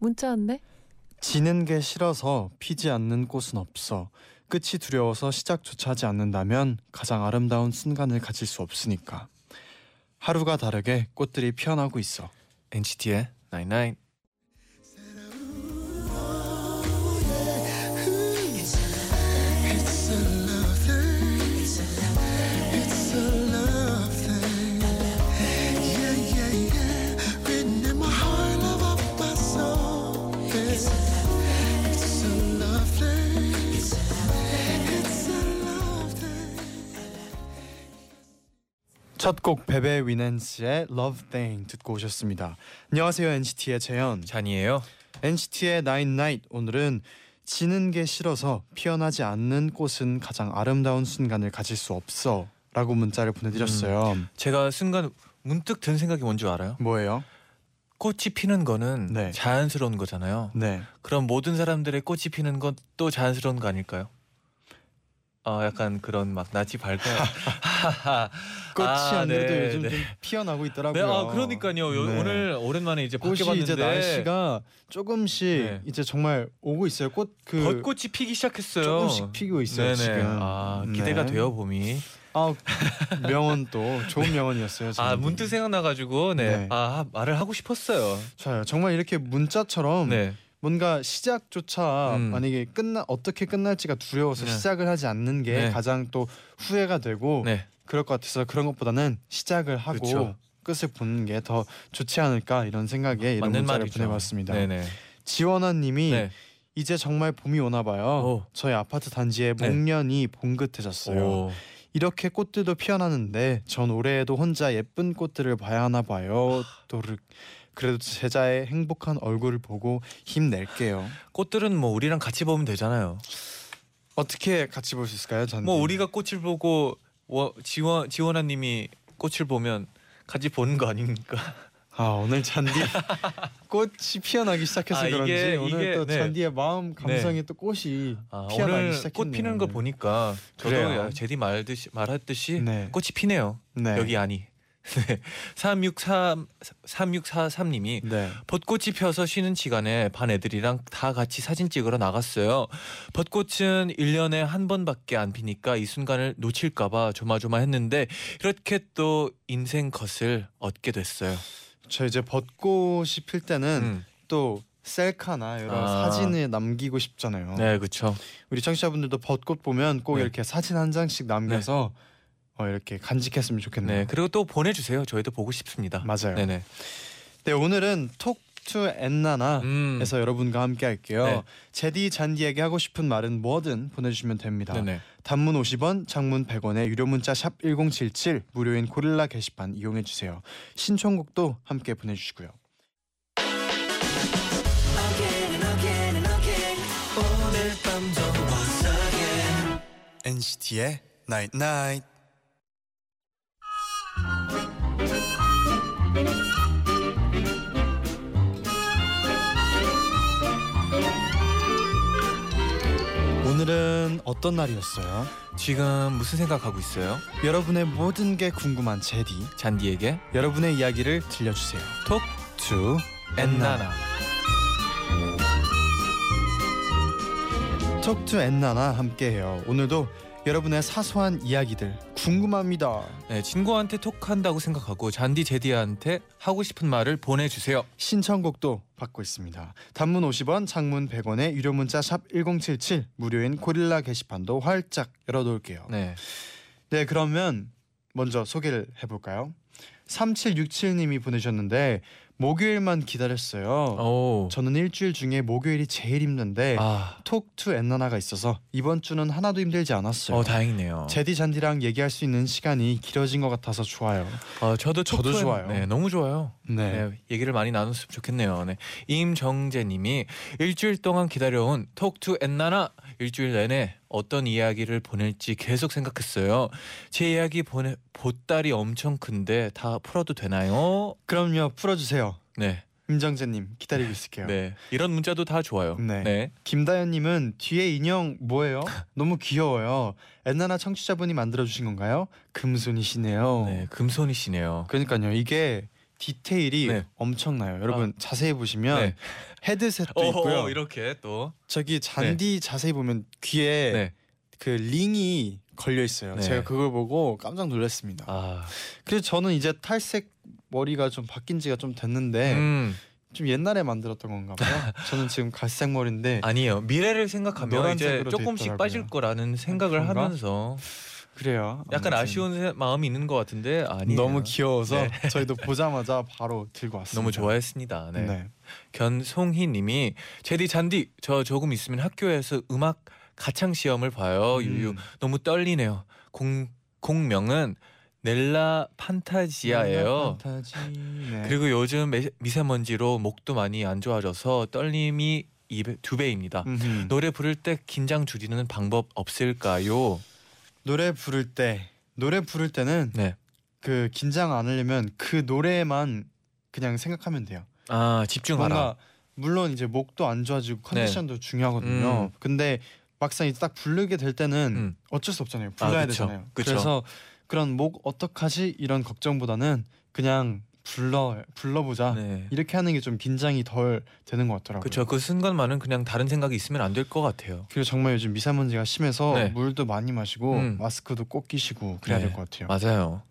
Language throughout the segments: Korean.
문자 왔네. 지는 게 싫어서 피지 않는 꽃은 없어. 끝이 두려워서 시작조차 하지 않는다면 가장 아름다운 순간을 가질 수 없으니까. 하루가 다르게 꽃들이 피어나고 있어. NCT의 99. 첫곡 베베 위넨스의 Love Thing 듣고 오셨습니다. 안녕하세요 NCT의 재현. 잔이에요. NCT의 Nine Night 오늘은 지는 게 싫어서 피어나지 않는 꽃은 가장 아름다운 순간을 가질 수 없어라고 문자를 보내드렸어요. 제가 순간 문득 든 생각이 뭔지 알아요? 뭐예요? 꽃이 피는 거는 네. 자연스러운 거잖아요. 네. 그럼 모든 사람들의 꽃이 피는 건 또 자연스러운 거 아닐까요? 아 약간 그런 막 낯이 밝아요. 꽃이 아, 안 그래도 네, 요즘 네. 좀 네, 피어나고요. 아 그러니까요. 요- 네. 오늘 오랜만에 이제 밖에 꽃이 봤는데 이제 날씨가 조금씩 네. 이제 정말 오고 있어요. 꽃그 벚꽃이 피기 시작했어요. 조금씩 피고 있어요 네네. 지금. 아 기대가 네. 돼요 봄이. 아 명언 또 좋은 명언이었어요. 아 저는. 문득 생각나가지고 네. 네. 아 말을 하고 싶었어요. 좋아요. 정말 이렇게 문자처럼 네. 뭔가 시작조차 음. 만약에 끝나 어떻게 끝날지가 두려워서 네. 시작을 하지 않는 게 네. 가장 또 후회가 되고 네. 그럴 것 같아서 그런 것보다는 시작을 하고 그쵸. 끝을 보는 게 더 좋지 않을까 이런 생각에 이런 문자를 말이죠. 보내봤습니다. 네네. 지원아님이 네. 이제 정말 봄이 오나 봐요. 오. 저희 아파트 단지에 네. 목련이 봉긋해졌어요. 오. 이렇게 꽃들도 피어나는데 전 올해에도 혼자 예쁜 꽃들을 봐야 하나 봐요. 또르 그래도 제자의 행복한 얼굴을 보고 힘낼게요. 꽃들은 뭐 우리랑 같이 보면 되잖아요. 어떻게 같이 볼 수 있을까요, 잔디? 뭐 우리가 꽃을 보고 워, 지원 지원아님이 꽃을 보면 같이 보는 거 아닙니까? 아 오늘 잔디 꽃이 피어나기 시작해서 아, 그런지 오늘 이게- 또 네. 잔디의 마음 감성이 또 꽃이 아, 피어나기 시작했네요. 꽃 피는 거 보니까 저도 그래요. 야, 제디 말듯이 말했듯이 네. 꽃이 피네요. 네. 여기 아니. 네. 3643 3643님이 네. 벚꽃이 펴서 쉬는 시간에 반 애들이랑 다 같이 사진 찍으러 나갔어요. 벚꽃은 1년에 한 번밖에 안 피니까 이 순간을 놓칠까 봐 조마조마했는데 이렇게 또 인생 컷을 얻게 됐어요. 저 이제 벚꽃이 필 때는 음. 또 셀카나 이런 아. 사진을 남기고 싶잖아요. 네, 그렇죠. 우리 청취자분들도 벚꽃 보면 꼭 네. 이렇게 사진 한 장씩 남겨서 어, 이렇게 간직했으면 좋겠네요. 네, 그리고 또 보내주세요. 저희도 보고 싶습니다. 맞아요. 네네. 네 오늘은 Talk To 엔나나에서 음. 여러분과 함께 할게요. 네. 재디 쟌디에게 하고 싶은 말은 뭐든 보내주시면 됩니다. 네네. 단문 50원, 장문 100원의 유료 문자 샵 #1077 무료인 고릴라 게시판 이용해 주세요. 신청곡도 함께 보내주시고요. NCT의 Night Night. 오늘은 어떤 날이었어요? 지금 무슨 생각하고 있어요? 여러분의 모든 게 궁금한 제디. 잔디에게 여러분의 이야기를 들려주세요. 톡투 엔나나. 톡투 엔나나 함께해요. 오늘도 여러분의 사소한 이야기들 궁금합니다. 네, 친구한테 톡한다고 생각하고 잔디 제디한테 하고 싶은 말을 보내주세요. 신청곡도 받고 있습니다. 단문 50원, 장문 100원에 유료 문자 샵 #1077 무료인 고릴라 게시판도 활짝 열어놓을게요. 네. 네, 그러면 먼저 소개를 해볼까요? 3767님이 보내셨는데 목요일만 기다렸어요. 오. 저는 일주일 중에 목요일이 제일 힘든데 아. 톡투 엔나나가 있어서 이번 주는 하나도 힘들지 않았어요. 어 다행이네요. 제디 잔디랑 얘기할 수 있는 시간이 길어진 것 같아서 좋아요. 어, 저도 저도 좋아요. 네, 너무 좋아요. 네. 네, 얘기를 많이 나눴으면 좋겠네요. 네. 임정재님이 일주일 동안 기다려온 톡투 엔나나 일주일 내내 어떤 이야기를 보낼지 계속 생각했어요. 제 이야기 보내 보따리 엄청 큰데 다 풀어도 되나요? 그럼요. 풀어주세요. 네, 임정재님 기다리고 있을게요. 네 이런 문자도 다 좋아요. 네. 네. 김다현님은 뒤에 인형 뭐예요? 너무 귀여워요. 엔나나 청취자분이 만들어 주신 건가요? 금손이시네요. 네, 금손이시네요. 그러니까요. 이게 디테일이 네. 엄청나요. 여러분 자세히 보시면 네. 헤드셋도 어, 있고요. 이렇게 또 저기 잔디 자세히 보면 귀에 네. 그 링이 걸려 있어요. 네. 제가 그걸 보고 깜짝 놀랐습니다. 아, 그래서 저는 이제 탈색 머리가 좀 바뀐 지가 좀 됐는데 음, 좀 옛날에 만들었던 건가 봐요. 저는 지금 갈색 머리인데 아니에요. 미래를 생각하면 이제 노란색으로 돼 조금씩 있더라고요. 빠질 거라는 생각을 그런가? 하면서 그래요. 약간 아무튼 아쉬운 세- 마음이 있는 것 같은데 아니에요. 너무 귀여워서 네. 저희도 보자마자 바로 들고 왔습니다. 너무 좋아했습니다. 네. 네. 견송희님이 제디 잔디 저 조금 있으면 학교에서 음악 가창 시험을 봐요. 음. 유유 너무 떨리네요. 공 공명은 넬라 판타지아예요. 판타지. 네. 그리고 요즘 매- 미세먼지로 목도 많이 안 좋아져서 떨림이 이배- 두 배입니다. 음흠. 노래 부를 때 긴장 줄이는 방법 없을까요? 노래 부를 때 노래 부를 때는 네. 그 긴장 안 하려면 그 노래만 그냥 생각하면 돼요. 아 집중하라. 뭔가 물론 이제 목도 안 좋아지고 컨디션도 중요하거든요. 음. 근데 막상 이제 딱 부르게 될 때는 음. 어쩔 수 없잖아요. 아, 불러야 그쵸. 되잖아요. 그쵸. 그래서 그런 목 어떡하지 이런 걱정보다는 그냥 불러 불러보자 네. 이렇게 하는 게 좀 긴장이 덜 되는 것 같더라고요. 그렇죠. 그 순간만은 그냥 다른 생각이 있으면 안 될 것 같아요. 그리고 정말 요즘 미세먼지가 심해서 네. 물도 많이 마시고 음. 마스크도 꼭 끼시고 그래야 네. 될것 같아요. 맞아요.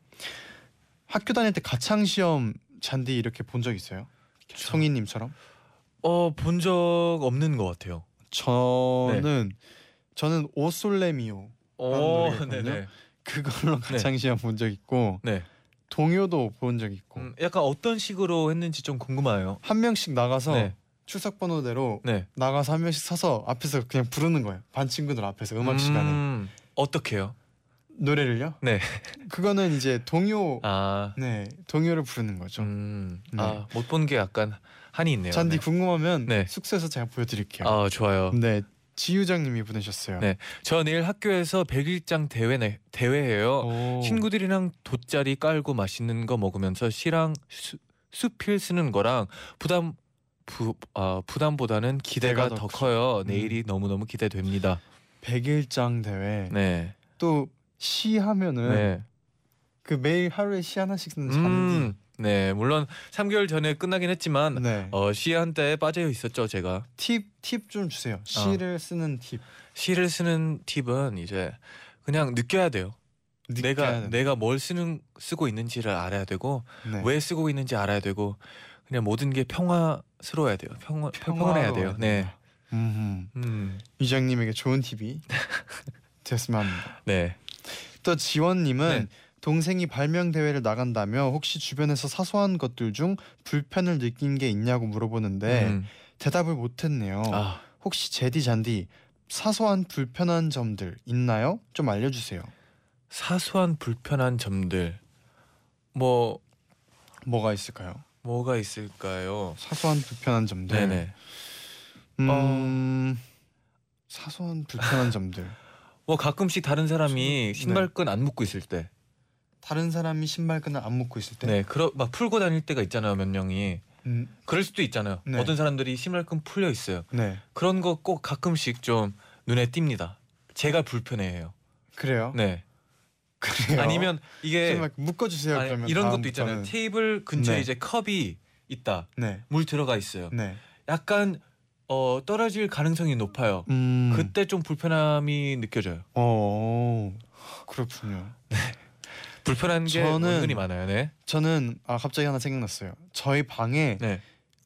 학교 다닐 때 가창 시험 잔디 이렇게 본 적 있어요? 성희님처럼? 어본 적 없는 것 같아요. 저는 저는 오솔레미오 오. 네네. 그걸로 가창 시험 본 적 있고 네. 동요도 본 적 있고 음, 약간 어떤 식으로 했는지 좀 궁금해요. 한 명씩 나가서 네. 출석 번호대로 네. 나가서 한 명씩 서서 앞에서 그냥 부르는 거예요. 반 친구들 앞에서 음악 시간에 음, 어떻게요? 노래를요? 네. 그거는 이제 동요 아, 네 동요를 부르는 거죠. 음, 네. 아, 못 본 게 약간 한이 있네요. 잔디 네. 궁금하면 네. 숙소에서 제가 보여드릴게요. 아, 좋아요. 네 지유장님이 보내셨어요. 네. 저 내일 학교에서 백일장 대회 내, 대회해요. 오. 친구들이랑 돗자리 깔고 맛있는 거 먹으면서 시랑 수, 수필 쓰는 거랑 부담 부, 아, 부담보다는 기대가 더 더. 커요. 음. 내일이 너무 너무 기대됩니다. 백일장 대회 네. 또 시 하면은 네. 그 매일 하루에 시 하나씩 쓰는 잔디. 음, 네. 물론 3개월 전에 끝나긴 했지만 네. 어, 시 한때 빠져 있었죠, 제가. 팁 팁 좀 주세요. 시를 쓰는 팁. 시를 쓰는 팁은 이제 그냥 느껴야 돼요. 느껴야 내가 된다. 내가 뭘 쓰는 쓰고 있는지를 알아야 되고 네. 왜 쓰고 있는지 알아야 되고 그냥 모든 게 평화스러워야 돼요. 평화 평온해야 돼요. 네. 음. 음. 유장님에게 좋은 팁이 됐으면 합니다. 네. 또 지원님은 네. 동생이 발명 대회를 나간다며 혹시 주변에서 사소한 것들 중 불편을 느낀 게 있냐고 물어보는데 음. 대답을 못했네요. 아, 혹시 제디 잔디 사소한 불편한 점들 있나요? 좀 알려주세요. 사소한 불편한 점들 뭐 뭐가 있을까요? 뭐가 있을까요? 사소한 불편한 점들. 네, 네. 음, 사소한 불편한 점들. 뭐 가끔씩 다른 사람이 네. 신발끈 안 묶고 있을 때, 다른 사람이 신발끈을 안 묶고 있을 때. 네, 그러 막 풀고 다닐 때가 있잖아요, 몇 명이. 음, 그럴 수도 있잖아요. 네. 어떤 사람들이 신발끈 풀려 있어요. 네. 그런 거 꼭 가끔씩 좀 눈에 띕니다. 제가 불편해해요. 그래요. 네. 그래요. 아니면 이게 좀 묶어주세요. 아니, 그러면 이런 것도. 있잖아요. 테이블 근처에 네. 이제 컵이 있다. 네. 물 들어가 있어요. 네. 약간 어, 떨어질 가능성이 높아요. 음. 그때 좀 불편함이 느껴져요. 어. 그렇군요. 불편한 게 저는- 은근히 많아요. 네. 저는 아 갑자기 하나 생각났어요. 저희 방에 네.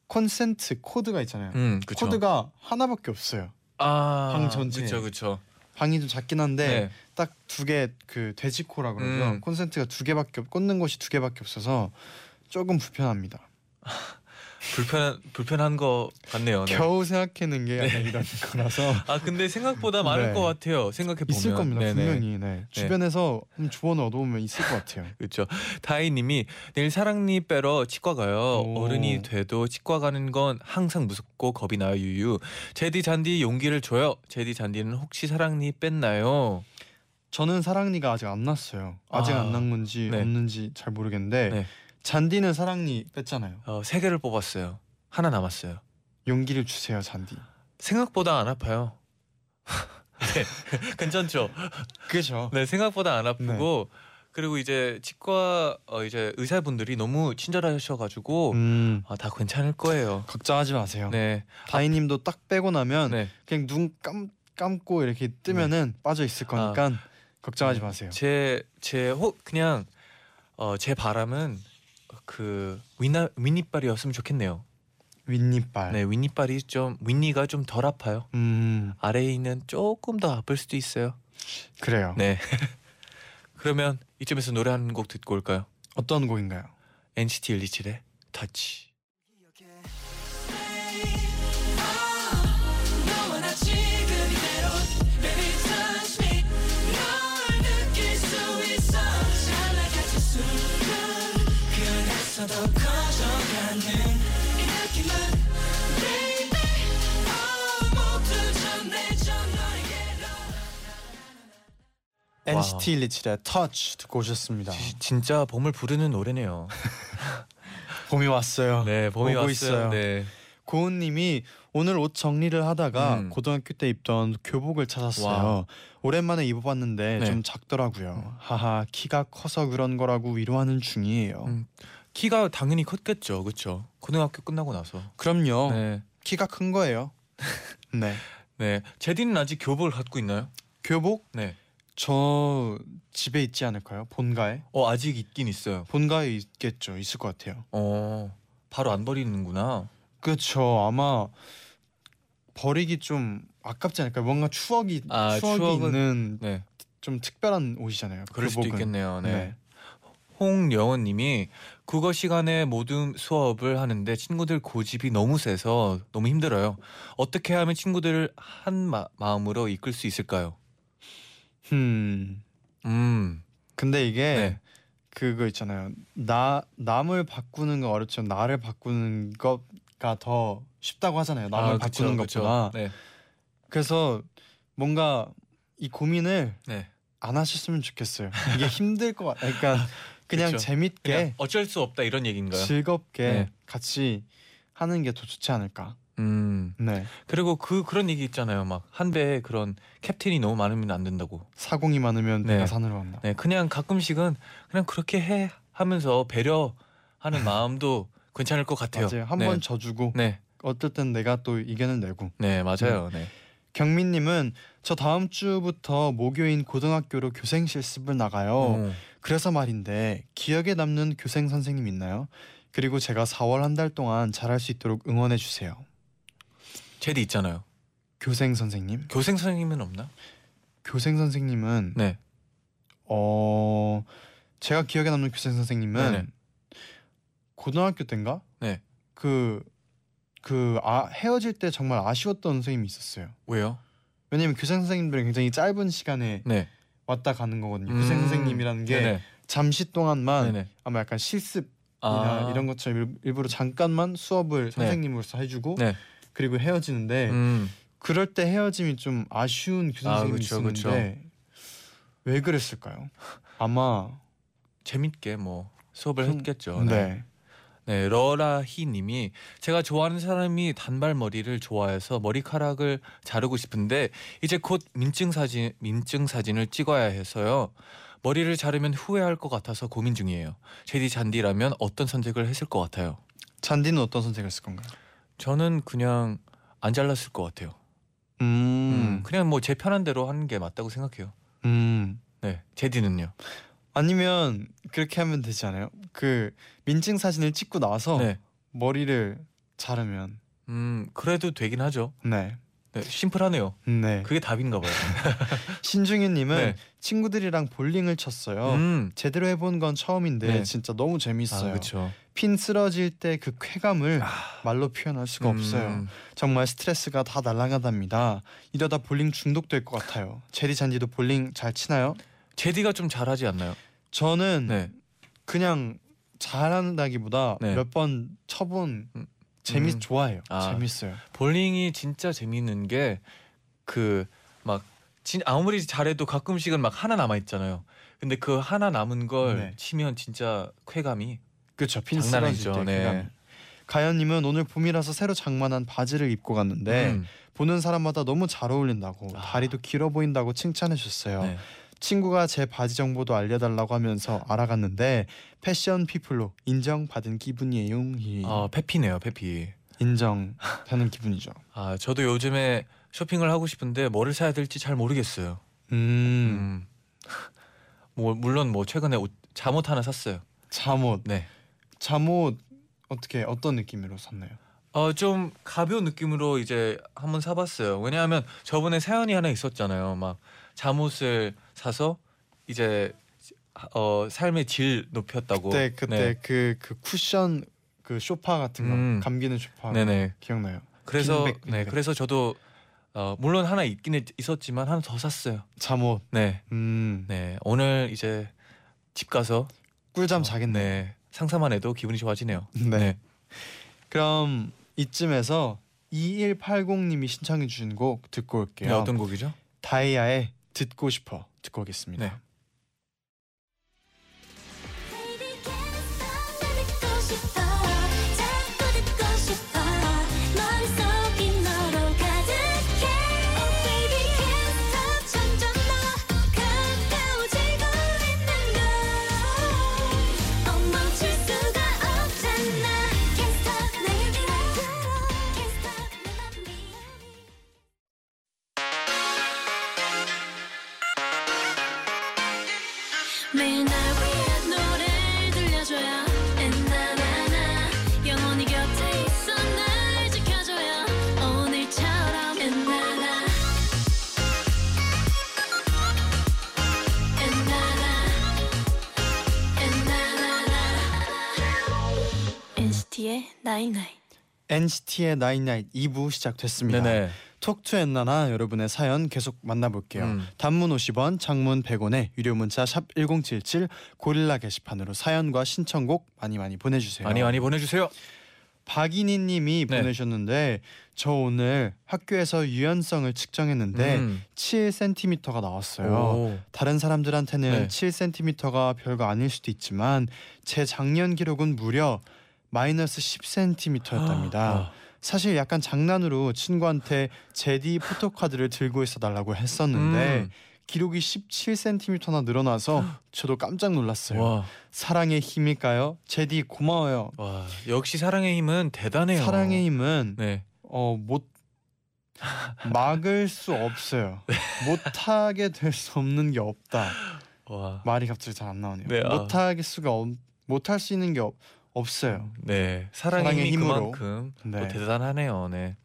콘센트 코드가 있잖아요. 음, 그쵸. 코드가 하나밖에 없어요. 아, 방 전체에. 그쵸, 그쵸. 방이 좀 작긴 한데 네. 딱두 개 그 돼지코라 그러죠. 음. 콘센트가 두 개밖에 없, 꽂는 곳이 두 개밖에 없어서 조금 불편합니다. 불편한 불편한 거 같네요. 네. 겨우 생각해낸 게 약간 이런 거라서 아 근데 생각보다 많을 네. 것 같아요. 생각해 보면 있을 겁니다 분명히 네. 주변에서 좀 조언을 얻어보면 있을 것 같아요. 그렇죠. 다희님이 내일 사랑니 빼러 치과 가요. 오. 어른이 돼도 치과 가는 건 항상 무섭고 겁이 나요. 유유. 제디 잔디 용기를 줘요. 제디 잔디는 혹시 사랑니 뺐나요? 저는 사랑니가 아직 안 났어요. 아직 아, 안난 건지 네. 없는지 잘 모르겠는데 네. 잔디는 사랑니 뺐잖아요. 어, 세 개를 뽑았어요. 하나 남았어요. 용기를 주세요 잔디. 생각보다 안 아파요. 네, 괜찮죠. 그죠? 네, 생각보다 안 아프고 그리고 이제 치과 어, 이제 의사분들이 너무 친절하셔가지고 음 아, 다 괜찮을 거예요. 걱정하지 마세요. 네, 다희님도 딱 빼고 나면 네. 그냥 눈 감, 감고 이렇게 뜨면은 빠져 있을 거니까 걱정하지 네. 마세요. 제제호 그냥 어, 제 바람은 그 윗나 윗니빨이었으면 좋겠네요. 윗니빨. 네, 윗니빨이 좀 윗니가 좀 덜 아파요. 음 아래에 있는 조금 더 아플 수도 있어요. 그래요. 네. 그러면 이쯤에서 노래 한 곡 듣고 올까요? 어떤 곡인가요? NCT 127의 터치. 더 커져가는 이 느낌은 Baby NCT 127의 Touch 듣고 오셨습니다. 지- 진짜 봄을 부르는 노래네요. 봄이 왔어요. 네, 봄이 왔어요. 있어요. 네. 고은님이 오늘 옷 정리를 하다가 음. 고등학교 때 입던 교복을 찾았어요. 와. 오랜만에 입어봤는데 네. 좀 작더라고요. 하하 키가 커서 그런 거라고 위로하는 중이에요. 음, 키가 당연히 컸겠죠, 그렇죠? 고등학교 끝나고 나서. 그럼요. 네, 키가 큰 거예요. 네. 네. 제디는 아직 교복을 갖고 있나요? 교복 네. 저 집에 있지 않을까요? 본가에? 어 아직 있긴 있어요. 본가에 있겠죠. 있을 것 같아요. 어 바로 안 버리는구나. 그렇죠. 아마 버리기 좀 아깝지 않을까요? 뭔가 추억이 아, 추억이 추억은- 있는 네, 좀 특별한 옷이잖아요. 그럴 수도 교복은. 있겠네요. 네. 네. 홍영원님이 국어 시간에 모든 수업을 하는데 친구들 고집이 너무 세서 너무 힘들어요. 어떻게 하면 친구들을 한 마, 마음으로 이끌 수 있을까요? 음. 음, 근데 이게 네. 그거 있잖아요. 나 남을 바꾸는 건 어렵지만 나를 바꾸는 것가 더 쉽다고 하잖아요. 남을 아, 바꾸는 그쵸, 것보다. 그쵸. 네, 그래서 뭔가 이 고민을 네. 안 하셨으면 좋겠어요. 이게 힘들 것 같아요. 그러니까 그냥 그쵸. 재밌게 그냥 어쩔 수 없다 이런 얘기인가요? 즐겁게 네. 같이 하는 게 더 좋지 않을까. 음, 네. 그리고 그 그런 얘기 있잖아요. 막 한 배에 그런 캡틴이 너무 많으면 안 된다고. 사공이 많으면 네. 배가 산으로 간다. 네, 그냥 가끔씩은 그냥 그렇게 해 하면서 배려하는 마음도 괜찮을 것 같아요. 맞아요. 한 네. 번 져주고 네, 땐 내가 또 이견을 내고. 네 맞아요. 네. 경민님은 저 다음 주부터 모교인 고등학교로 교생 실습을 나가요. 어. 그래서 말인데 기억에 남는 교생 선생님 있나요? 그리고 제가 4월 한 달 동안 잘할 수 있도록 응원해 주세요. 제디 있잖아요. 교생 선생님? 교생 선생님은 없나? 교생 선생님은 네. 어 제가 기억에 남는 교생 선생님은 네네. 고등학교 때인가? 네. 그 그 아, 헤어질 때 정말 아쉬웠던 선생님이 있었어요. 왜요? 왜냐면 교생 선생님들은 굉장히 짧은 시간에 네. 왔다 가는 거거든요. 교생 음, 선생님이라는 게 네네. 잠시 동안만 네네. 아마 약간 실습이나 아. 이런 것처럼 일- 일부러 잠깐만 수업을 선생님으로서 해주고 네. 그리고 헤어지는데 음. 그럴 때 헤어짐이 좀 아쉬운 교생 아, 선생님이 그쵸, 있었는데 왜 그랬을까요? 아마 재밌게 뭐 수업을 좀- 했겠죠. 네. 네, 러라히 님이 제가 좋아하는 사람이 단발 머리를 좋아해서 머리카락을 자르고 싶은데 이제 곧 민증 사진 민증 사진을 찍어야 해서요. 머리를 자르면 후회할 것 같아서 고민 중이에요. 제디 잔디라면 어떤 선택을 했을 것 같아요? 잔디는 어떤 선택을 했을 건가요? 저는 그냥 안 잘랐을 것 같아요. 음, 음, 그냥 뭐 제 편한 대로 하는 게 맞다고 생각해요. 음. 네, 제디는요. 아니면 그렇게 하면 되지 않아요? 그 민증 사진을 찍고 나서 네, 머리를 자르면 음 그래도 되긴 하죠. 네 네, 심플하네요. 네. 그게 답인가 봐요. 신중현님은 네. 친구들이랑 볼링을 쳤어요. 음. 제대로 해본 건 처음인데 네. 진짜 너무 아, 재밌어요. 그렇죠. 핀 쓰러질 때 그 쾌감을 말로 표현할 수가 음. 없어요. 정말 스트레스가 다 날아가답니다. 이러다 볼링 중독될 것 같아요. 제디 잔디도 볼링 잘 치나요? 제디가 좀 잘하지 않나요? 저는 네. 그냥 잘한다기보다 네. 몇번 쳐본 음. 재밌 음. 좋아해요. 아. 재밌어요. 볼링이 진짜 재밌는 게그막 진 아무리 잘해도 가끔씩은 막 하나 남아 있잖아요. 근데 그 하나 남은 걸 네. 치면 진짜 쾌감이 그렇죠. 핀 장난 아니죠. 때 네. 쾌감. 가연님은 오늘 봄이라서 새로 장만한 바지를 입고 갔는데 음. 보는 사람마다 너무 잘 어울린다고 아. 다리도 길어 보인다고 칭찬해 주셨어요. 네. 친구가 제 바지 정보도 알려달라고 하면서 알아갔는데 패션 피플로 인정받은 기분이에요. 히. 아 페피네요, 페피. 인정하는 기분이죠. 아 저도 요즘에 쇼핑을 하고 싶은데 뭐를 사야 될지 잘 모르겠어요. 음, 음. 뭐 물론 뭐 최근에 옷, 잠옷 하나 샀어요. 잠옷 네. 잠옷 어떻게 어떤 느낌으로 샀나요? 어좀 가벼운 느낌으로 이제 한번 사봤어요. 왜냐하면 저번에 사연이 하나 있었잖아요. 막 잠옷을 사서 이제 어 삶의 질 높였다고. 그때 그때 네. 그그 쿠션 그 소파 같은 거 음. 감기는 소파 네네. 기억나요? 그래서 빈백, 빈백. 네 그래서 저도 어 물론 하나 있긴 했- 있었지만 하나 더 샀어요. 잠옷 네. 음 네 오늘 이제 집 가서 꿀잠 어, 자겠네. 네 상상만 해도 기분이 좋아지네요. 네. 그럼 이쯤에서 2180님이 신청해 주신 곡 듣고 올게요. 네, 어떤 곡이죠? 다이아의 듣고 싶어 듣고 오겠습니다. 네. NCT의 night night NCT의 나인나잇 2부 시작됐습니다. 네네. Talk To 엔나나 여러분의 사연 계속 만나볼게요. 음. 단문 50원, 장문 100원의 유료 문자 샵 #1077 고릴라 게시판으로 사연과 신청곡 많이 많이 보내주세요. 많이 많이 보내주세요. 박인희님이 네. 보내셨는데 저 오늘 학교에서 유연성을 측정했는데 음. 7cm가 나왔어요. 오. 다른 사람들한테는 네. 7cm가 별거 아닐 수도 있지만 제 작년 기록은 무려 마이너스 10cm였답니다. 아. 사실 약간 장난으로 친구한테 제디 포토카드를 들고 있어 달라고 했었는데 음. 기록이 17cm나 늘어나서 저도 깜짝 놀랐어요. 와, 사랑의 힘일까요? 제디 고마워요. 와, 역시 사랑의 힘은 대단해요. 사랑의 힘은 네. 어못 막을 수 없어요. 네. 못하게 될 수 없는 게 없다. 와. 말이 갑자기 잘 안 나오네요. 네, 아. 못하게 수가 없, 못할 수 있는 게 없, 없어요. 네. 사랑의, 사랑의 힘이 힘으로. 그만큼 네. 또 대단하네요. 네.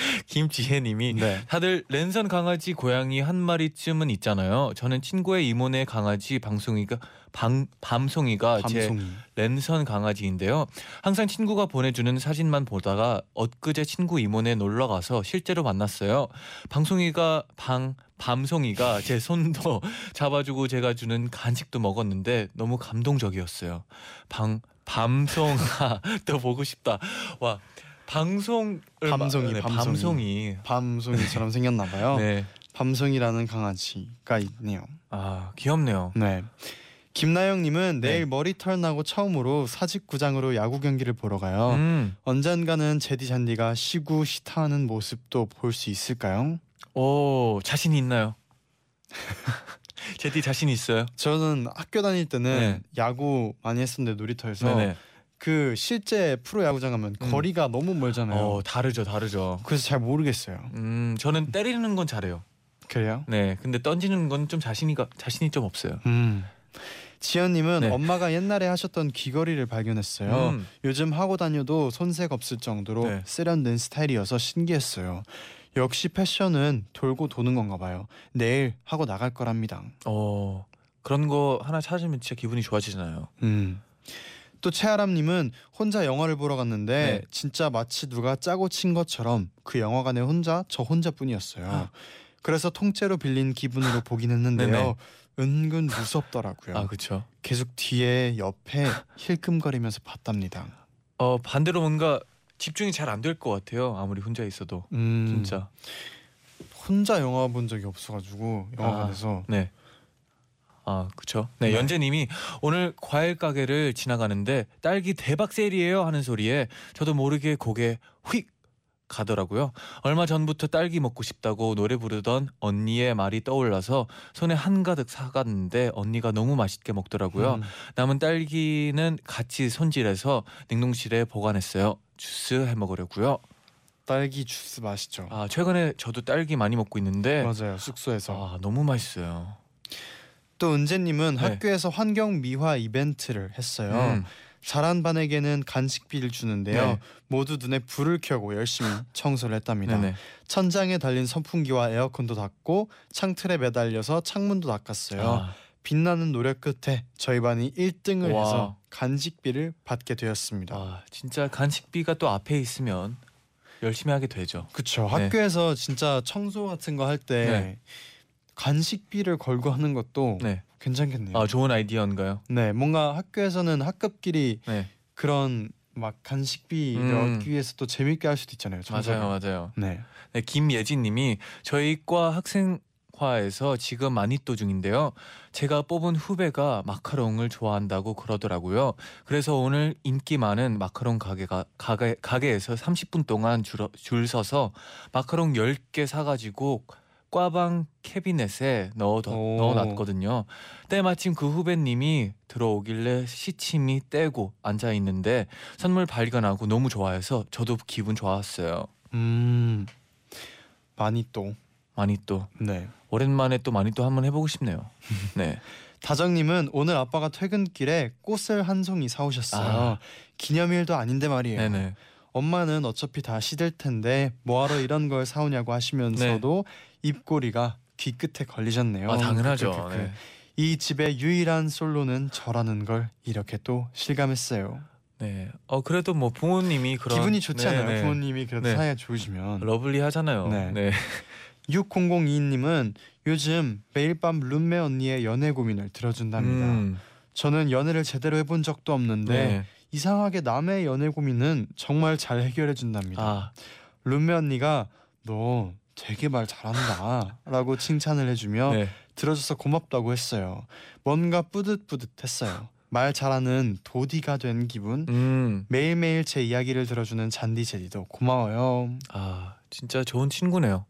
김지혜 님이 네. 다들 랜선 강아지 고양이 한 마리쯤은 있잖아요. 저는 친구의 이모네 강아지 방송이가 방 밤송이가 제 밤송이. 랜선 강아지인데요. 항상 친구가 보내주는 사진만 보다가 엊그제 친구 이모네 놀러 가서 실제로 만났어요. 방송이가 방 밤송이가 제 손도 잡아주고 제가 주는 간식도 먹었는데 너무 감동적이었어요. 방 밤송아 또 보고 싶다. 와 방송을 마- 밤송이, 네, 밤송이. 밤송이. 밤송이 처럼 생겼나 봐요. 네. 밤송이라는 강아지가 있네요. 아 귀엽네요. 네. 김나영님은 네. 내일 머리털 나고 처음으로 사직구장으로 야구 경기를 보러 가요. 음. 언젠가는 제디 잔디가 시구 시타하는 모습도 볼 수 있을까요? 오 자신 있나요? 제디 자신 있어요? 저는 학교 다닐 때는 네. 야구 많이 했었는데 놀이터에서 네네. 그 실제 프로 야구장 가면 음. 거리가 너무 멀잖아요. 어 다르죠, 다르죠. 그래서 잘 모르겠어요. 음 저는 때리는 건 잘해요. 그래요? 네, 근데 던지는 건 좀 자신이가 자신이 좀 없어요. 음. 지연님은 네. 엄마가 옛날에 하셨던 귀걸이를 발견했어요. 음. 요즘 하고 다녀도 손색 없을 정도로 네. 세련된 스타일이어서 신기했어요. 역시 패션은 돌고 도는 건가 봐요. 내일 하고 나갈 거랍니다. 어 그런 거 하나 찾으면 진짜 기분이 좋아지잖아요. 음. 또 최아람님은 혼자 영화를 보러 갔는데 네. 진짜 마치 누가 짜고 친 것처럼 그 영화관에 혼자 저 혼자뿐이었어요. 아. 그래서 통째로 빌린 기분으로 보긴 했는데요. 네네. 은근 무섭더라고요. 아 그렇죠. 계속 뒤에 옆에 힐끔거리면서 봤답니다. 어 반대로 뭔가 집중이 잘 안 될 것 같아요. 아무리 혼자 있어도 음, 진짜. 혼자 영화 본 적이 없어가지고 영화관에서 네. 아, 그렇죠. 네, 네. 연재님이 오늘 과일 가게를 지나가는데 딸기 대박 세일이에요 하는 소리에 저도 모르게 고개 휙 가더라고요. 얼마 전부터 딸기 먹고 싶다고 노래 부르던 언니의 말이 떠올라서 손에 한 가득 사갔는데 언니가 너무 맛있게 먹더라고요. 음, 남은 딸기는 같이 손질해서 냉동실에 보관했어요. 주스 해 먹으려고요. 딸기 주스 맛있죠. 아, 최근에 저도 딸기 많이 먹고 있는데 맞아요 숙소에서. 아, 너무 맛있어요. 또 은재님은 네. 학교에서 환경 미화 이벤트를 했어요. 음. 잘한 반에게는 간식비를 주는데요. 네. 모두 눈에 불을 켜고 열심히 청소를 했답니다. 네네. 천장에 달린 선풍기와 에어컨도 닫고 창틀에 매달려서 창문도 닦았어요. 아, 빛나는 노력 끝에 저희 반이 1등을 와. 해서 간식비를 받게 되었습니다. 아, 진짜 간식비가 또 앞에 있으면 열심히 하게 되죠. 그쵸. 네. 학교에서 진짜 청소 같은 거 할때 네. 간식비를 걸고 하는 것도 네. 괜찮겠네요. 아, 좋은 아이디어인가요? 네, 뭔가 학교에서는 학급끼리 네. 그런 막 간식비를 음. 얻기 위해서 또 재밌게 할 수도 있잖아요. 청소를. 맞아요, 맞아요. 네. 네, 김예진님이 저희 과 학생화에서 지금 마니또 중인데요. 제가 뽑은 후배가 마카롱을 좋아한다고 그러더라고요. 그래서 오늘 인기 많은 마카롱 가게가 가게 가게에서 30분 동안 줄, 줄 서서 마카롱 10개 사 가지고 꽈방 캐비넷에 넣어 오. 넣어놨거든요. 때마침 그 후배님이 들어오길래 시침이 떼고 앉아 있는데 선물 발견하고 너무 좋아해서 저도 기분 좋았어요. 음. 많이 또. 많이 또 네. 오랜만에 또 많이 또 한번 해보고 싶네요. 네. 다정님은 오늘 아빠가 퇴근길에 꽃을 한 송이 사오셨어요. 아. 기념일도 아닌데 말이에요. 네네. 엄마는 어차피 다 시들 텐데 뭐하러 이런 걸 사오냐고 하시면서도 입꼬리가 귀 끝에 걸리셨네요. 아 당연하죠. 크크크크. 네. 이 집의 유일한 솔로는 저라는 걸 이렇게 또 실감했어요. 네. 어 그래도 뭐 부모님이 그런 기분이 좋지 않아요? 네, 네. 부모님이 그래도 네. 사이가 좋으시면. 러블리하잖아요. 네. 네. 6002님은 요즘 매일 밤 룸메 언니의 연애 고민을 들어준답니다. 음, 저는 연애를 제대로 해본 적도 없는데 네. 이상하게 남의 연애 고민은 정말 잘 해결해 준답니다. 아 룸메 언니가 너 되게 말 잘한다라고 칭찬을 해주며 네. 들어줘서 고맙다고 했어요. 뭔가 뿌듯뿌듯했어요. 말 잘하는 도디가 된 기분. 음. 매일매일 제 이야기를 들어주는 잔디 제디도 고마워요. 아 진짜 좋은 친구네요.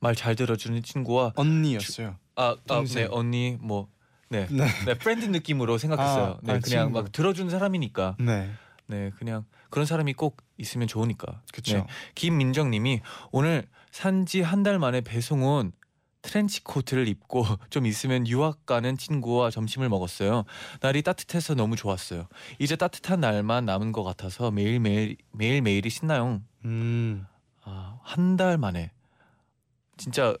말 잘 들어주는 친구와 언니였어요. 아, 아 동생. 네 언니 뭐 네. 네. 네 friend 느낌으로 생각했어요. 아, 네 아, 그냥 친구. 막 들어주는 사람이니까. 네, 네 그냥 그런 사람이 꼭 있으면 좋으니까. 그렇죠. 네. 김민정님이 오늘 산지 한 달 만에 배송 온 트렌치 코트를 입고 좀 있으면 유학 가는 친구와 점심을 먹었어요. 날이 따뜻해서 너무 좋았어요. 이제 따뜻한 날만 남은 것 같아서 매일 매일 매일 매일이 신나요. 음, 아, 한 달 만에 진짜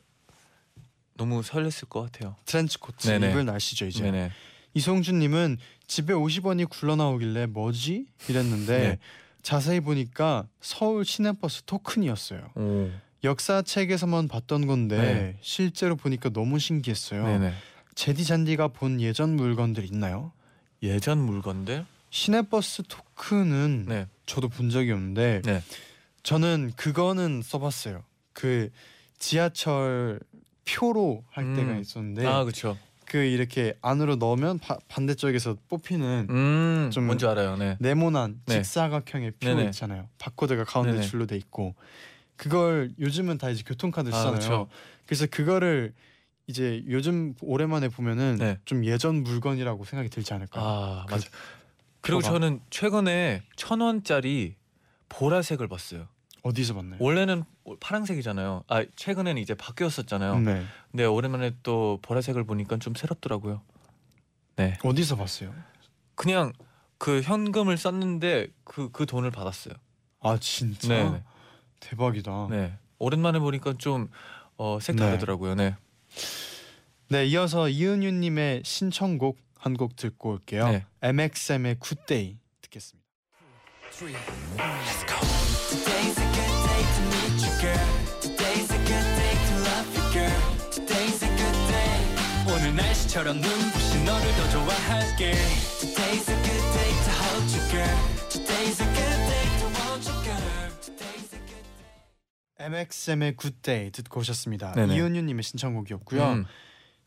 너무 설렜을 것 같아요. 트렌치 코트 네네. 입을 날씨죠 이제. 네네. 이송준님은 집에 50원이 굴러 나오길래 뭐지 이랬는데 네. 자세히 보니까 서울 시내버스 토큰이었어요. 오. 역사책에서만 봤던 건데 네. 실제로 보니까 너무 신기했어요. 네네. 제디 잔디가 본 예전 물건들 있나요? 예전 물건들. 시내버스 토큰은 네. 저도 본 적이 없는데 네. 저는 그거는 써봤어요. 그 지하철 표로 할 때가 음. 있었는데 아 그렇죠. 그 이렇게 안으로 넣으면 바- 반대쪽에서 뽑히는 음. 좀 뭔지 알아요. 네. 네모난 네. 직사각형의 표 네네. 있잖아요. 바코드가 가운데 네네. 줄로 돼 있고 그걸 요즘은 다 이제 교통카드 아, 쓰잖아요. 그쵸. 그래서 그거를 이제 요즘 오랜만에 보면은 네. 좀 예전 물건이라고 생각이 들지 않을까. 아 그 맞아. 그리고 표가. 저는 최근에 천 원짜리 보라색을 봤어요. 어디서 봤나요? 원래는 파란색이잖아요. 아 최근에는 이제 바뀌었었잖아요. 네. 근데 오랜만에 또 보라색을 보니까 좀 새롭더라고요. 네. 어디서 봤어요? 그냥 그 현금을 썼는데 그 그 돈을 받았어요. 아 진짜 네. 대박이다. 네. 오랜만에 보니까 좀 어, 색다르더라고요. 네. 네, 이어서 이은유님의 신청곡 한 곡 듣고 올게요. 네. MXM의 굿데이 듣겠습니다. Today's girl. Today's a good day to love you, girl. Today's a good day. 오늘 날씨처럼 눈부신 너를 더 좋아할게. Today's a good day to hold you, girl. Today's a good day to want you, girl. Today's a good day. MXM의 Good Day 듣고 오셨습니다. 네네. 이은유님의 신청곡이었고요. 음,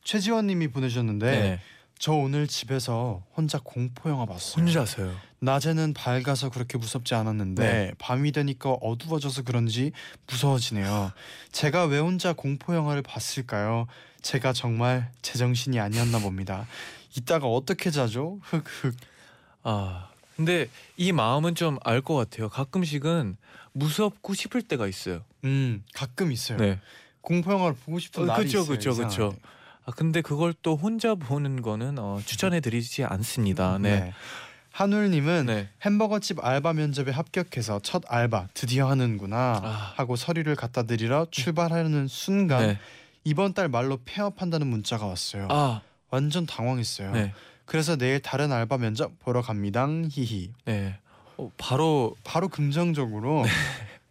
최지원님이 보내주셨는데 네. 저 오늘 집에서 혼자 공포 영화 봤어요. 혼자서요. 낮에는 밝아서 그렇게 무섭지 않았는데 네. 밤이 되니까 어두워져서 그런지 무서워지네요. 제가 왜 혼자 공포 영화를 봤을까요? 제가 정말 제정신이 아니었나 봅니다. 이따가 어떻게 자죠? 흑흑. 아 근데 이 마음은 좀 알 것 같아요. 가끔씩은 무섭고 싶을 때가 있어요. 음 가끔 있어요. 네. 공포 영화를 보고 싶은 어, 날이 그쵸, 있어요. 그쵸, 그쵸. 이상하게. 아 근데 그걸 또 혼자 보는 거는 어, 추천해 드리지 않습니다. 네. 한울님은 네. 햄버거집 알바 면접에 합격해서 첫 알바 드디어 하는구나 아. 하고 서류를 갖다 드리러 출발하는 순간 네. 이번 달 말로 폐업한다는 문자가 왔어요. 아, 완전 당황했어요. 네, 그래서 내일 다른 알바 면접 보러 갑니다. 히히. 네. 어, 바로 바로 긍정적으로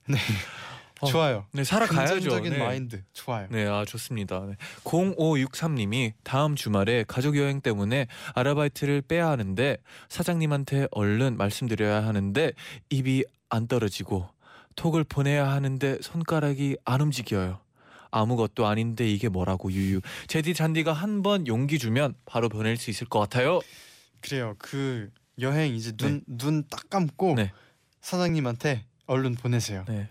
네. 어, 좋아요. 네 살아가야죠. 긍정적인 네. 마인드 좋아요. 네, 아 좋습니다. 네. 0563님이 다음 주말에 가족 여행 때문에 아르바이트를 빼야 하는데 사장님한테 얼른 말씀드려야 하는데 입이 안 떨어지고 톡을 보내야 하는데 손가락이 안 움직여요. 아무것도 아닌데 이게 뭐라고 유유. 제디 잔디가 한 번 용기 주면 바로 보낼 수 있을 것 같아요. 그래요. 그 여행 이제 눈 눈 딱 감고 네. 사장님한테 얼른 보내세요. 네.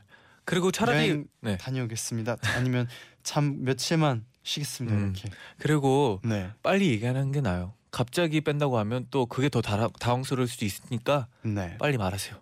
그리고 차라리 여행 네. 다녀오겠습니다. 아니면 잠 며칠만 쉬겠습니다. 음. 이렇게. 그리고 네. 빨리 얘기하는 게 나아요. 갑자기 뺀다고 하면 또 그게 더 다, 당황스러울 수도 있으니까 네. 빨리 말하세요.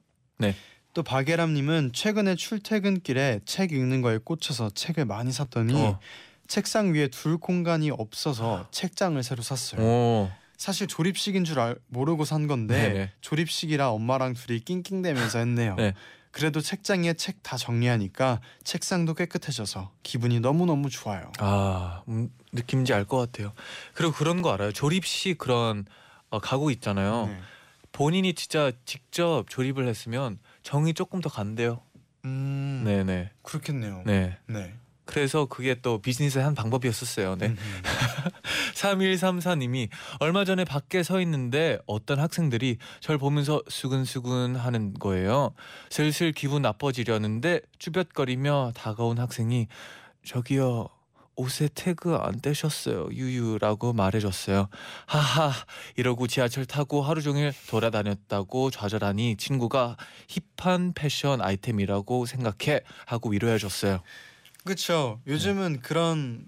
또 박예람님은 최근에 출퇴근길에 책 읽는 거에 꽂혀서 책을 많이 샀더니 어. 책상 위에 둘 공간이 없어서 책장을 새로 샀어요. 오. 사실 조립식인 줄 알, 모르고 산 건데 네네. 조립식이라 엄마랑 둘이 낑낑대면서 했네요. 네. 그래도 책장에 책 다 정리하니까 책상도 깨끗해져서 기분이 너무 너무 좋아요. 아 음, 느낌인지 알 것 같아요. 그리고 그런 거 알아요. 조립식 그런 어, 가구 있잖아요. 네. 본인이 진짜 직접 조립을 했으면 정이 조금 더 간대요. 음, 네네. 그렇겠네요. 네. 네. 그래서 그게 또 비즈니스의 한 방법이었었어요. 네. 음, 3134님이 얼마 전에 밖에 서 있는데 어떤 학생들이 절 보면서 수근수근 하는 거예요. 슬슬 기분 나빠지려는데 쭈뼛거리며 다가온 학생이 저기요 옷에 태그 안 떼셨어요 유유라고 말해줬어요 하하 이러고 지하철 타고 하루 종일 돌아다녔다고 좌절하니 친구가 힙한 패션 아이템이라고 생각해 하고 위로해줬어요 그렇죠. 요즘은 그런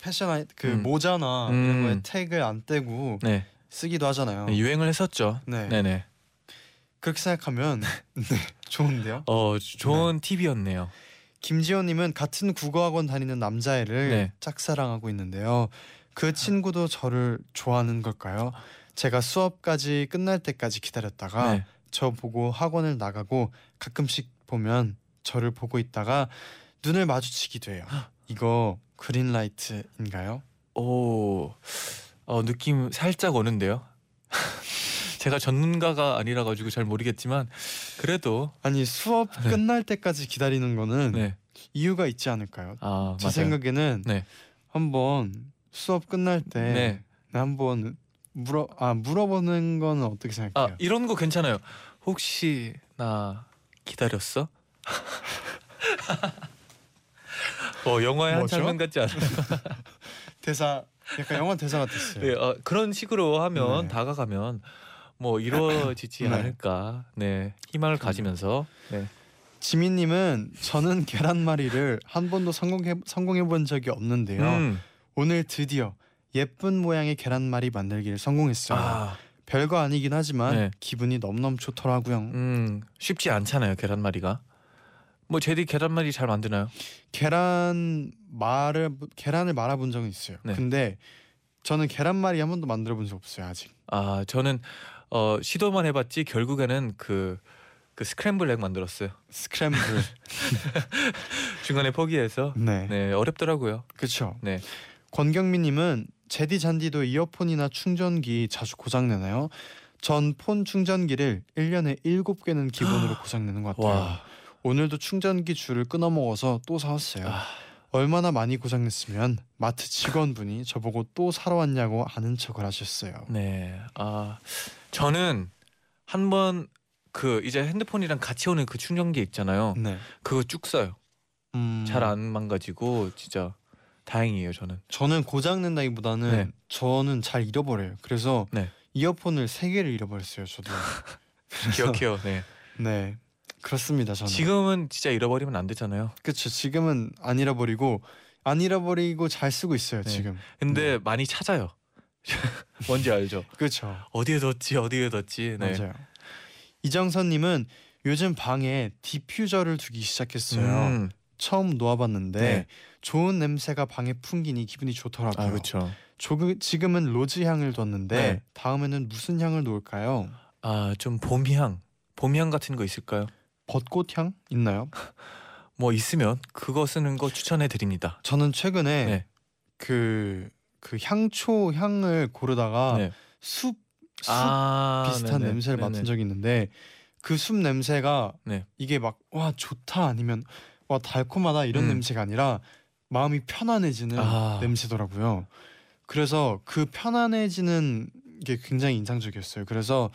패션 아이 그 음. 모자나 음. 이런 거에 태그 안 떼고 네, 쓰기도 하잖아요. 네, 유행을 했었죠 네. 네 네 그렇게 생각하면 네, 좋은데요. 어 좋은 팁이었네요. 김지호님은 같은 국어학원 다니는 남자애를 네. 짝사랑하고 있는데요. 그 친구도 저를 좋아하는 걸까요? 제가 수업까지 끝날 때까지 기다렸다가 네. 저 보고 학원을 나가고 가끔씩 보면 저를 보고 있다가 눈을 마주치기도 해요. 이거 그린라이트인가요? 오, 어, 느낌 살짝 오는데요. 제가 전문가가 아니라 가지고 잘 모르겠지만 그래도 아니 수업 네. 끝날 때까지 기다리는 거는 네, 이유가 있지 않을까요? 아 제 맞아요. 생각에는 네. 한번 수업 끝날 때 네. 한번 물어 아 물어보는 거는 어떻게 아 생각해요? 이런 거 괜찮아요. 혹시 나 기다렸어? 어 영화의 한? 장면 같지 않아요? 대사 약간 영화 대사 같았어요. 네, 어, 그런 식으로 하면 네. 다가가면 뭐 이루어지지 네. 않을까. 네, 희망을 가지면서. 네. 지민님은 저는 계란말이를 한 번도 성공해 성공해 본 적이 없는데요. 음. 오늘 드디어 예쁜 모양의 계란말이 만들기를 성공했어요. 아, 별거 아니긴 하지만 네. 기분이 너무너무 좋더라고요. 음, 쉽지 않잖아요 계란말이가. 뭐 제디 계란말이 잘 만드나요? 계란 말을 계란을 말아본 적은 있어요. 네. 근데 저는 계란말이 한 번도 만들어 본 적 없어요 아직. 아 저는 어, 시도만 해봤지 결국에는 그, 그그 스크램블 egg 만들었어요. 스크램블. 중간에 포기해서 네. 네 어렵더라고요. 그렇죠. 네. 권경민님은 제디 잔디도 이어폰이나 충전기 자주 고장 내나요? 전 폰 충전기를 1년에 7개는 기본으로 고장 내는 것 같아요. 와. 오늘도 충전기 줄을 끊어 먹어서 또 사왔어요. 아, 얼마나 많이 고장 냈으면 마트 직원분이 저보고 또 사러 왔냐고 아는 척을 하셨어요. 네. 아 저는 한 번 그 이제 핸드폰이랑 같이 오는 그 충전기 있잖아요. 네. 그거 쭉 써요. 음, 잘안 망가지고 진짜 다행이에요 저는. 저는 고장 낸다기보다는 네. 저는 잘 잃어버려요. 그래서 네. 이어폰을 세 개를 잃어버렸어요. 저도. 기억해요. 네. 네. 그렇습니다. 저는. 지금은 진짜 잃어버리면 안 되잖아요. 그렇죠. 지금은 안 잃어버리고 안 잃어버리고 잘 쓰고 있어요. 네. 지금. 근데 많이 찾아요. 뭔지 알죠? 그렇죠. 어디에 뒀지 어디에 뒀지. 네. 맞아요. 이정선님은 요즘 방에 디퓨저를 두기 시작했어요. 음. 처음 놓아봤는데 네. 좋은 냄새가 방에 풍기니 기분이 좋더라고요. 아 그렇죠. 조금 지금은 rose 향을 뒀는데 네. 다음에는 무슨 향을 놓을까요? 아 좀 봄향, 봄향 같은 거 있을까요? 벚꽃 향 있나요? 뭐 있으면 그거 쓰는 거 추천해 드립니다. 저는 최근에 네. 그, 그 향초 향을 고르다가 네. 숲, 숲 아 비슷한 네네. 냄새를 네네. 맡은 적이 있는데 그 숲 냄새가 네. 이게 막 와 좋다 아니면 와 달콤하다 이런 음. 냄새가 아니라 마음이 편안해지는 아. 냄새더라고요. 그래서 그 편안해지는 게 굉장히 인상적이었어요. 그래서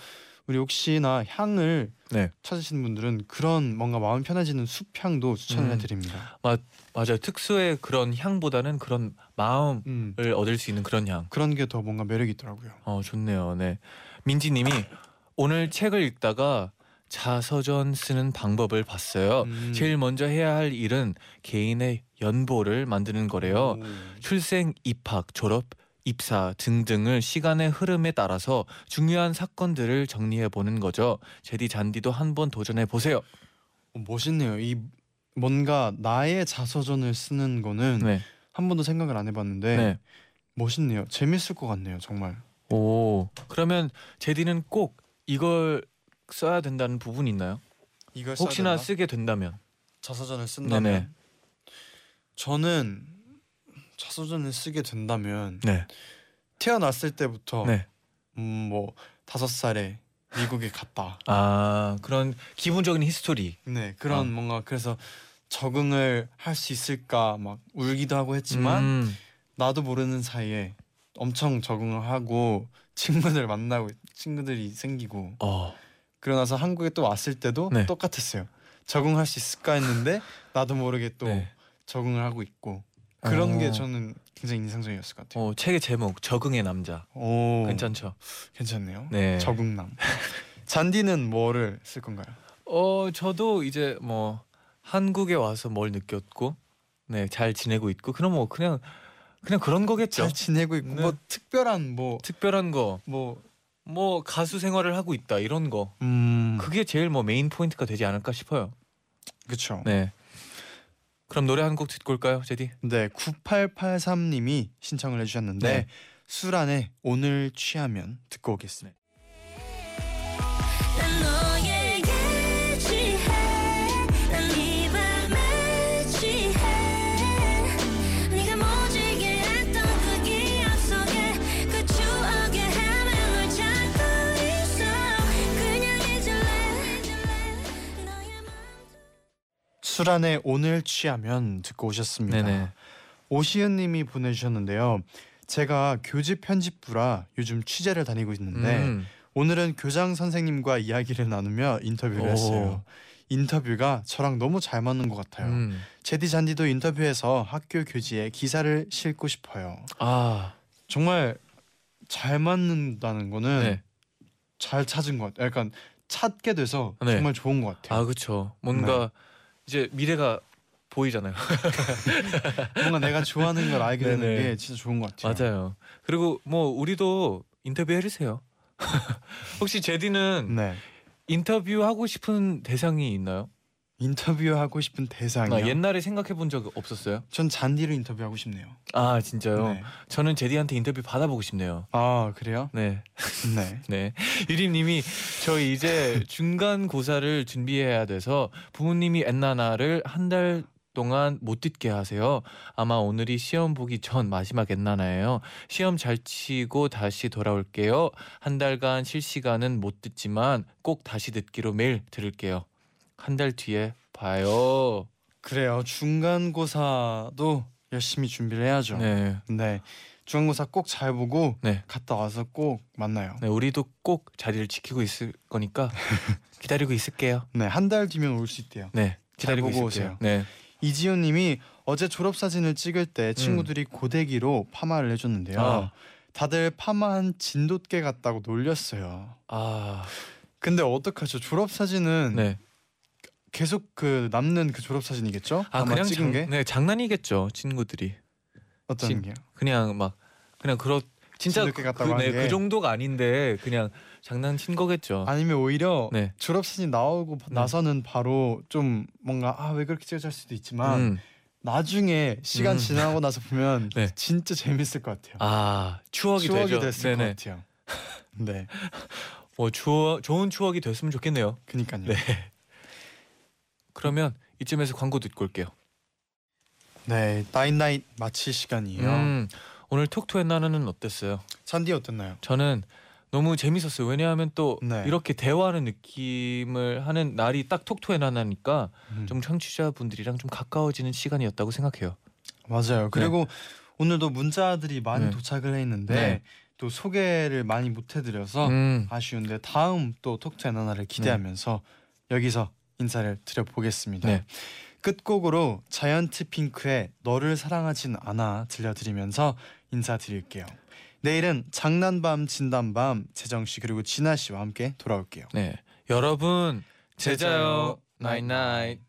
우리 혹시나 향을 네. 찾으시는 분들은 그런 뭔가 마음 편해지는 숲 향도 추천을 음. 해드립니다. 맞아요. 특수의 그런 향보다는 그런 마음을 음. 얻을 수 있는 그런 향. 그런 게 더 뭔가 매력이 있더라고요. 어 좋네요. 네. 민지님이 오늘 책을 읽다가 자서전 쓰는 방법을 봤어요. 음. 제일 먼저 해야 할 일은 개인의 연보를 만드는 거래요. 오. 출생, 입학, 졸업, 입사 등등을 시간의 흐름에 따라서 중요한 사건들을 정리해 보는 거죠. 제디 잔디도 한번 도전해 보세요. 어, 멋있네요. 이 뭔가 나의 자서전을 쓰는 거는 네. 한 번도 생각을 안 해봤는데 네. 멋있네요. 재밌을 것 같네요. 정말. 오. 그러면 제디는 꼭 이걸 써야 된다는 부분이 있나요? 이걸 혹시나 쓰게 된다면. 자서전을 쓴다면 네네. 저는 자서전을 쓰게 된다면 네. 태어났을 때부터 네. 음 뭐 다섯 살에 미국에 갔다. 아 그런 기본적인 history. 네 그런 어. 뭔가 그래서 적응을 할 수 있을까 막 울기도 하고 했지만 음, 나도 모르는 사이에 엄청 적응을 하고 친구들 만나고 친구들이 생기고 어. 그러고 나서 한국에 또 왔을 때도 네. 똑같았어요. 적응할 수 있을까 했는데 나도 모르게 또 네. 적응을 하고 있고 그런 어. 게 저는 굉장히 인상적이었을 것 같아요. 어 책의 제목 적응의 남자. 오, 괜찮죠? 괜찮네요. 네. 적응남. 잔디는 뭐를 쓸 건가요? 어 저도 이제 뭐 한국에 와서 뭘 느꼈고 네 잘 지내고 있고 그럼 뭐 그냥 그냥 그런 거겠죠. 잘 지내고 있고 네. 뭐 특별한 뭐 특별한 거. 뭐 뭐 가수 생활을 하고 있다 이런 거 음, 그게 제일 뭐 main point가 되지 않을까 싶어요. 그렇죠. 네. 그럼 노래 한 곡 듣고 올까요, 제디? 네, 9883님이 신청을 해주셨는데 네. 수란의 오늘 취하면 듣고 오겠습니다. 술안에 오늘 취하면 듣고 오셨습니다. 오시은님이 보내주셨는데요. 제가 교직 편집부라 요즘 취재를 다니고 있는데 음. 오늘은 교장 선생님과 이야기를 나누며 인터뷰를 오. 했어요. 인터뷰가 저랑 너무 잘 맞는 것 같아요. 음. 제디 잔디도 인터뷰에서 학교 교지에 기사를 싣고 싶어요. 아, 정말 잘 맞는다는 거는 네. 잘 찾은 것 같아요. 약간 찾게 돼서 네. 정말 좋은 것 같아요. 아 그렇죠. 뭔가 이제 미래가 보이잖아요. 뭔가 내가 좋아하는 걸 알게 되는 네네. 게 진짜 좋은 것 같아요. 맞아요. 그리고 뭐 우리도 인터뷰 해주세요. 혹시 제디는 네. 인터뷰 하고 싶은 대상이 있나요? 인터뷰하고 싶은 대상이요. 아, 옛날에 생각해 본 적 없었어요? 전 잔디를 인터뷰하고 싶네요. 아 진짜요? 네. 저는 제디한테 인터뷰 받아보고 싶네요. 아 그래요? 네, 네. 네. 유림님이 저희 이제 중간 고사를 준비해야 돼서 부모님이 엔나나를 한 달 동안 못 듣게 하세요. 아마 오늘이 시험 보기 전 마지막 엔나나예요. 시험 잘 치고 다시 돌아올게요. 한 달간 실시간은 못 듣지만 꼭 다시 듣기로 매일 들을게요. 한 달 뒤에 봐요. 그래요. 중간고사도 열심히 준비를 해야죠. 네, 네. 중간고사 꼭 잘 보고 네. 갔다 와서 꼭 만나요. 네, 우리도 꼭 자리를 지키고 있을 거니까 기다리고 있을게요. 네, 한 달 뒤면 올 수 있대요. 네, 기다리고 있을게요. 오세요. 네, 이지훈 님이 어제 졸업 사진을 찍을 때 친구들이 고데기로 파마를 해줬는데요. 음. 아. 다들 파마한 진돗개 같다고 놀렸어요. 아, 근데 어떡하죠? 졸업 사진은 네. 계속 그 남는 그 졸업 사진이겠죠? 아 아마 그냥 찍은 장, 게 네 장난이겠죠 친구들이 어떤 진- 게요? 그냥 막 그냥 그렇 진짜 그, 네. 그 정도가 아닌데 그냥 장난친 거겠죠. 아니면 오히려 네. 졸업 사진 나오고 나서는 바로 좀 뭔가 아 왜 그렇게 찍었을 수도 있지만 음. 나중에 시간 음. 지나고 나서 보면 네. 진짜 재밌을 것 같아요. 아 추억이, 추억이 되죠. 됐을 네네. 것 같아요. 네, 뭐 추억 좋은 추억이 됐으면 좋겠네요. 그니까요. 네. 그러면 이쯤에서 광고 듣고 올게요. 네, night night 마칠 시간이에요. 음, 오늘 Talk To 엔나나는 어땠어요? 잔디 어땠나요? 저는 너무 재밌었어요. 왜냐하면 또 네. 이렇게 대화하는 느낌을 하는 날이 딱 Talk To 엔나나니까 음, 좀 청취자분들이랑 좀 가까워지는 시간이었다고 생각해요. 맞아요. 그리고 오늘도 문자들이 많이 네. 도착을 했는데 네. 또 소개를 많이 못 해드려서 음, 아쉬운데 다음 또 Talk To 엔나나를 기대하면서 여기서 인사를 드려보겠습니다. 네. 끝곡으로 자이언트 핑크의 너를 사랑하진 않아 들려드리면서 인사드릴게요. 내일은 장난밤 진단밤 재정 씨 그리고 진아 씨와 함께 돌아올게요. 네. 여러분 제자요 제자요. 나잇나잇